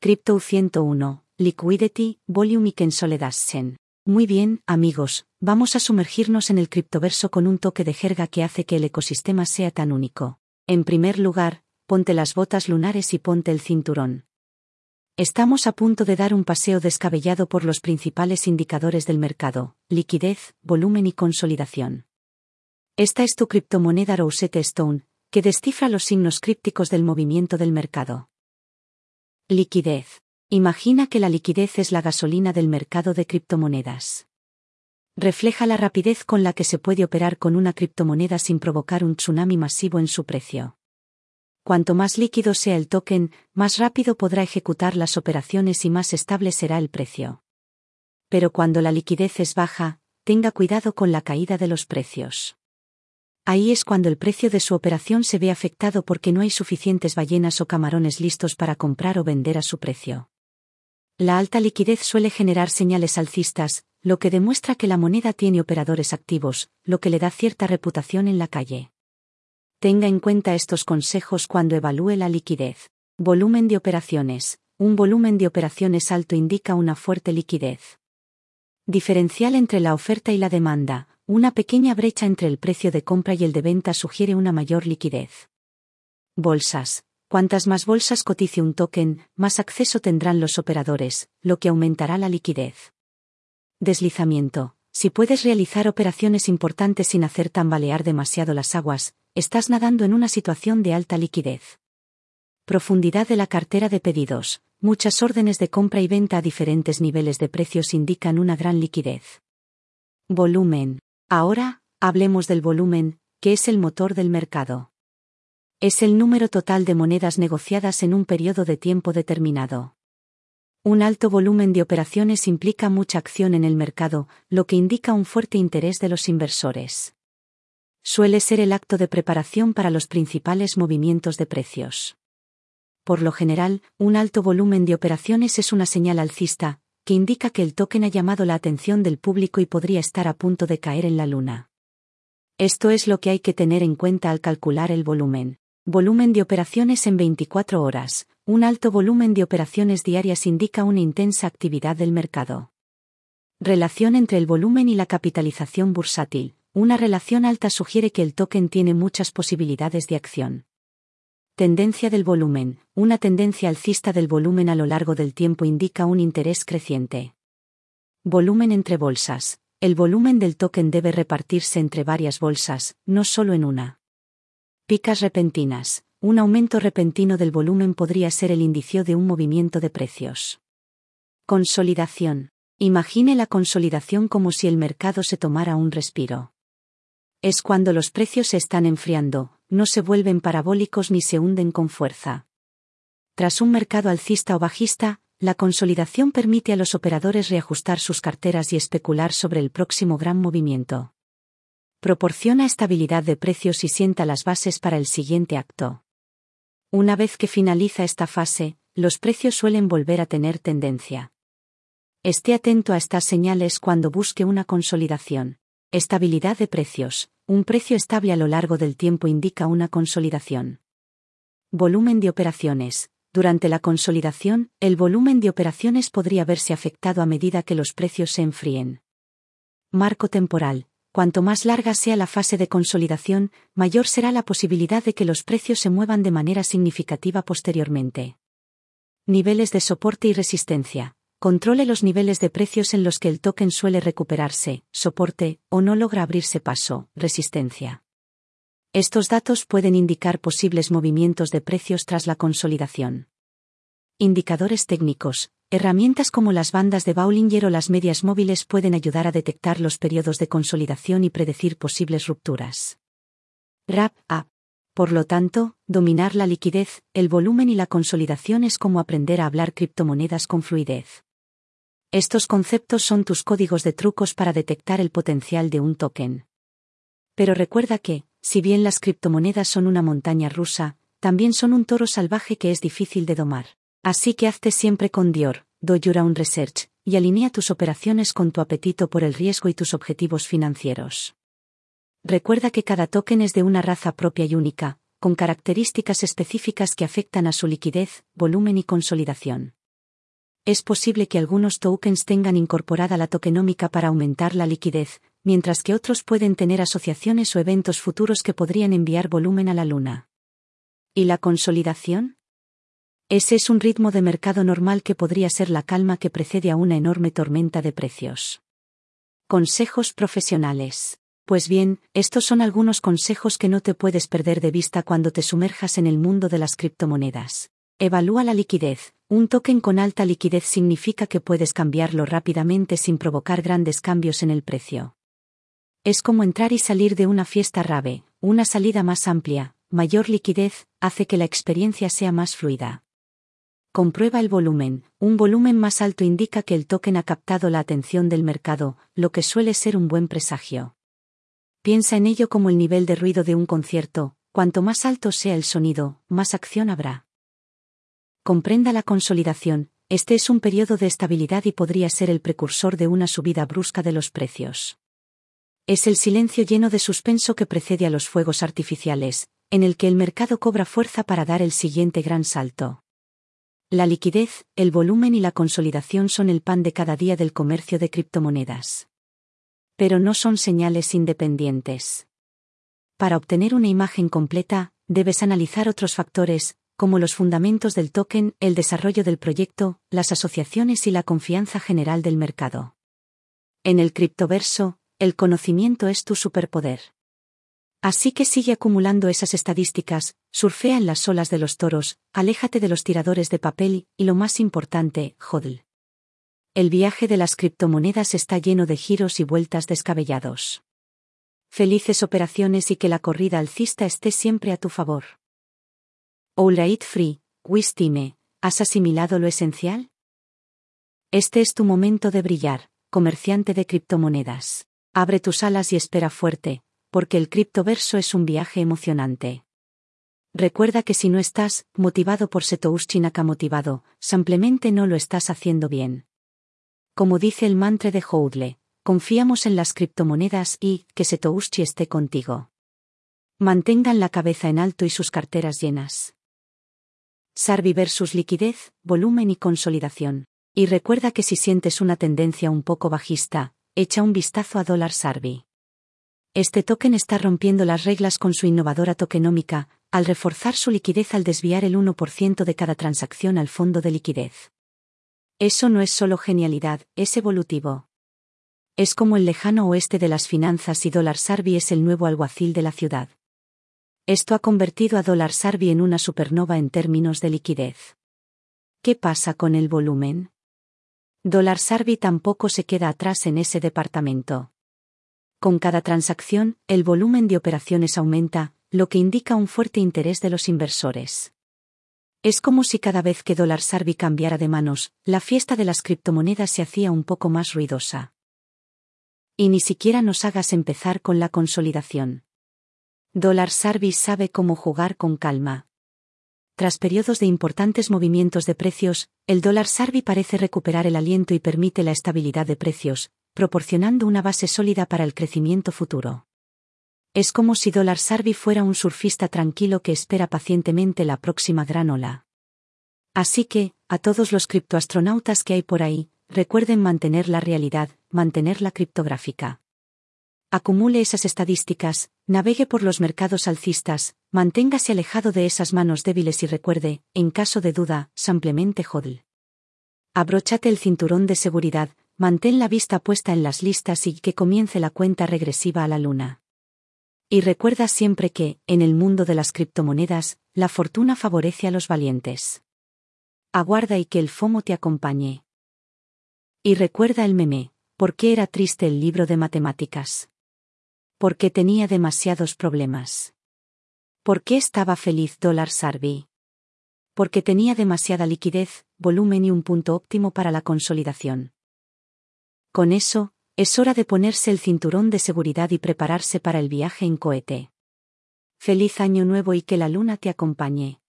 Crypto 101, Liquidity, Volume y Consolidation. Muy bien, amigos, vamos a sumergirnos en el criptoverso con un toque de jerga que hace que el ecosistema sea tan único. En primer lugar, ponte las botas lunares y ponte el cinturón. Estamos a punto de dar un paseo descabellado por los principales indicadores del mercado, liquidez, volumen y consolidación. Esta es tu criptomoneda Rosette Stone, que descifra los signos crípticos del movimiento del mercado. Liquidez. Imagina que la liquidez es la gasolina del mercado de criptomonedas. Refleja la rapidez con la que se puede operar con una criptomoneda sin provocar un tsunami masivo en su precio cuanto más líquido sea el token, más rápido podrá ejecutar las operaciones y más estable será el precio. Pero cuando la liquidez es baja, tenga cuidado con la caída de los precios. Ahí es cuando el precio de su operación se ve afectado porque no hay suficientes ballenas o camarones listos para comprar o vender a su precio. La alta liquidez suele generar señales alcistas, lo que demuestra que la moneda tiene operadores activos, lo que le da cierta reputación en la calle. Tenga en cuenta estos consejos cuando evalúe la liquidez. Volumen de operaciones. Un volumen de operaciones alto indica una fuerte liquidez. Diferencial entre la oferta y la demanda. Una pequeña brecha entre el precio de compra y el de venta sugiere una mayor liquidez. Bolsas. Cuantas más bolsas cotice un token, más acceso tendrán los operadores, lo que aumentará la liquidez. Deslizamiento. Si puedes realizar operaciones importantes sin hacer tambalear demasiado las aguas, estás nadando en una situación de alta liquidez. Profundidad de la cartera de pedidos. Muchas órdenes de compra y venta a diferentes niveles de precios indican una gran liquidez. Volumen. Ahora, hablemos del volumen, que es el motor del mercado. Es el número total de monedas negociadas en un periodo de tiempo determinado. Un alto volumen de operaciones implica mucha acción en el mercado, lo que indica un fuerte interés de los inversores suele ser el acto de preparación para los principales movimientos de precios. Por lo general, un alto volumen de operaciones es una señal alcista, que indica que el token ha llamado la atención del público y podría estar a punto de caer en la luna. Esto es lo que hay que tener en cuenta al calcular el volumen. Volumen de operaciones en 24 horas. Un alto volumen de operaciones diarias indica una intensa actividad del mercado. Relación entre el volumen y la capitalización bursátil. Una relación alta sugiere que el token tiene muchas posibilidades de acción. Tendencia del volumen. Una tendencia alcista del volumen a lo largo del tiempo indica un interés creciente. Volumen entre bolsas. El volumen del token debe repartirse entre varias bolsas, no solo en una. Picas repentinas. Un aumento repentino del volumen podría ser el indicio de un movimiento de precios. Consolidación. Imagine la consolidación como si el mercado se tomara un respiro. Es cuando los precios se están enfriando, no se vuelven parabólicos ni se hunden con fuerza. Tras un mercado alcista o bajista, la consolidación permite a los operadores reajustar sus carteras y especular sobre el próximo gran movimiento. Proporciona estabilidad de precios y sienta las bases para el siguiente acto. Una vez que finaliza esta fase, los precios suelen volver a tener tendencia. Esté atento a estas señales cuando busque una consolidación. Estabilidad de precios. Un precio estable a lo largo del tiempo indica una consolidación. Volumen de operaciones. Durante la consolidación, el volumen de operaciones podría verse afectado a medida que los precios se enfríen. Marco temporal. Cuanto más larga sea la fase de consolidación, mayor será la posibilidad de que los precios se muevan de manera significativa posteriormente. Niveles de soporte y resistencia controle los niveles de precios en los que el token suele recuperarse, soporte, o no logra abrirse paso, resistencia. Estos datos pueden indicar posibles movimientos de precios tras la consolidación. Indicadores técnicos. Herramientas como las bandas de Bollinger o las medias móviles pueden ayudar a detectar los periodos de consolidación y predecir posibles rupturas. Wrap Up. Por lo tanto, dominar la liquidez, el volumen y la consolidación es como aprender a hablar criptomonedas con fluidez. Estos conceptos son tus códigos de trucos para detectar el potencial de un token. Pero recuerda que, si bien las criptomonedas son una montaña rusa, también son un toro salvaje que es difícil de domar. Así que hazte siempre con Dior, do your own research, y alinea tus operaciones con tu apetito por el riesgo y tus objetivos financieros. Recuerda que cada token es de una raza propia y única, con características específicas que afectan a su liquidez, volumen y consolidación. Es posible que algunos tokens tengan incorporada la tokenómica para aumentar la liquidez, mientras que otros pueden tener asociaciones o eventos futuros que podrían enviar volumen a la luna. ¿Y la consolidación? Ese es un ritmo de mercado normal que podría ser la calma que precede a una enorme tormenta de precios. Consejos profesionales. Pues bien, estos son algunos consejos que no te puedes perder de vista cuando te sumerjas en el mundo de las criptomonedas. Evalúa la liquidez. Un token con alta liquidez significa que puedes cambiarlo rápidamente sin provocar grandes cambios en el precio. Es como entrar y salir de una fiesta rave, una salida más amplia, mayor liquidez, hace que la experiencia sea más fluida. Comprueba el volumen. Un volumen más alto indica que el token ha captado la atención del mercado, lo que suele ser un buen presagio. Piensa en ello como el nivel de ruido de un concierto, cuanto más alto sea el sonido, más acción habrá. Comprenda la consolidación, este es un periodo de estabilidad y podría ser el precursor de una subida brusca de los precios. Es el silencio lleno de suspenso que precede a los fuegos artificiales, en el que el mercado cobra fuerza para dar el siguiente gran salto. La liquidez, el volumen y la consolidación son el pan de cada día del comercio de criptomonedas. Pero no son señales independientes. Para obtener una imagen completa, debes analizar otros factores, como los fundamentos del token, el desarrollo del proyecto, las asociaciones y la confianza general del mercado. En el criptoverso, el conocimiento es tu superpoder. Así que sigue acumulando esas estadísticas, surfea en las olas de los toros, aléjate de los tiradores de papel y, lo más importante, hodl. El viaje de las criptomonedas está lleno de giros y vueltas descabellados. Felices operaciones y que la corrida alcista esté siempre a tu favor. Oulait Free, Wistime, ¿has asimilado lo esencial? Este es tu momento de brillar, comerciante de criptomonedas. Abre tus alas y espera fuerte, porque el criptoverso es un viaje emocionante. Recuerda que si no estás motivado por Setouchi motivado, simplemente no lo estás haciendo bien. Como dice el mantra de Houdle, confiamos en las criptomonedas y que Setouchi esté contigo. Mantengan la cabeza en alto y sus carteras llenas. Sarvi versus liquidez, volumen y consolidación. Y recuerda que si sientes una tendencia un poco bajista, echa un vistazo a dólar Sarvi. Este token está rompiendo las reglas con su innovadora tokenómica, al reforzar su liquidez al desviar el 1% de cada transacción al fondo de liquidez. Eso no es solo genialidad, es evolutivo. Es como el lejano oeste de las finanzas y Dollar Sarvi es el nuevo alguacil de la ciudad. Esto ha convertido a Dollar Sarvi en una supernova en términos de liquidez. ¿Qué pasa con el volumen? Dollar Sarvi tampoco se queda atrás en ese departamento. Con cada transacción, el volumen de operaciones aumenta, lo que indica un fuerte interés de los inversores. Es como si cada vez que Dollar Sarvi cambiara de manos, la fiesta de las criptomonedas se hacía un poco más ruidosa. Y ni siquiera nos hagas empezar con la consolidación. Dollar Sarvi sabe cómo jugar con calma. Tras periodos de importantes movimientos de precios, el dólar Sarvi parece recuperar el aliento y permite la estabilidad de precios, proporcionando una base sólida para el crecimiento futuro. Es como si Dollar Sarvi fuera un surfista tranquilo que espera pacientemente la próxima gran ola. Así que, a todos los criptoastronautas que hay por ahí, recuerden mantener la realidad, mantener la criptográfica. Acumule esas estadísticas, navegue por los mercados alcistas, manténgase alejado de esas manos débiles y recuerde, en caso de duda, simplemente hodl. Abróchate el cinturón de seguridad, mantén la vista puesta en las listas y que comience la cuenta regresiva a la luna. Y recuerda siempre que, en el mundo de las criptomonedas, la fortuna favorece a los valientes. Aguarda y que el FOMO te acompañe. Y recuerda el meme, ¿por qué era triste el libro de matemáticas? Porque tenía demasiados problemas. ¿Por qué estaba feliz Dólar Sarvi? Porque tenía demasiada liquidez, volumen y un punto óptimo para la consolidación. Con eso, es hora de ponerse el cinturón de seguridad y prepararse para el viaje en cohete. Feliz año nuevo y que la luna te acompañe.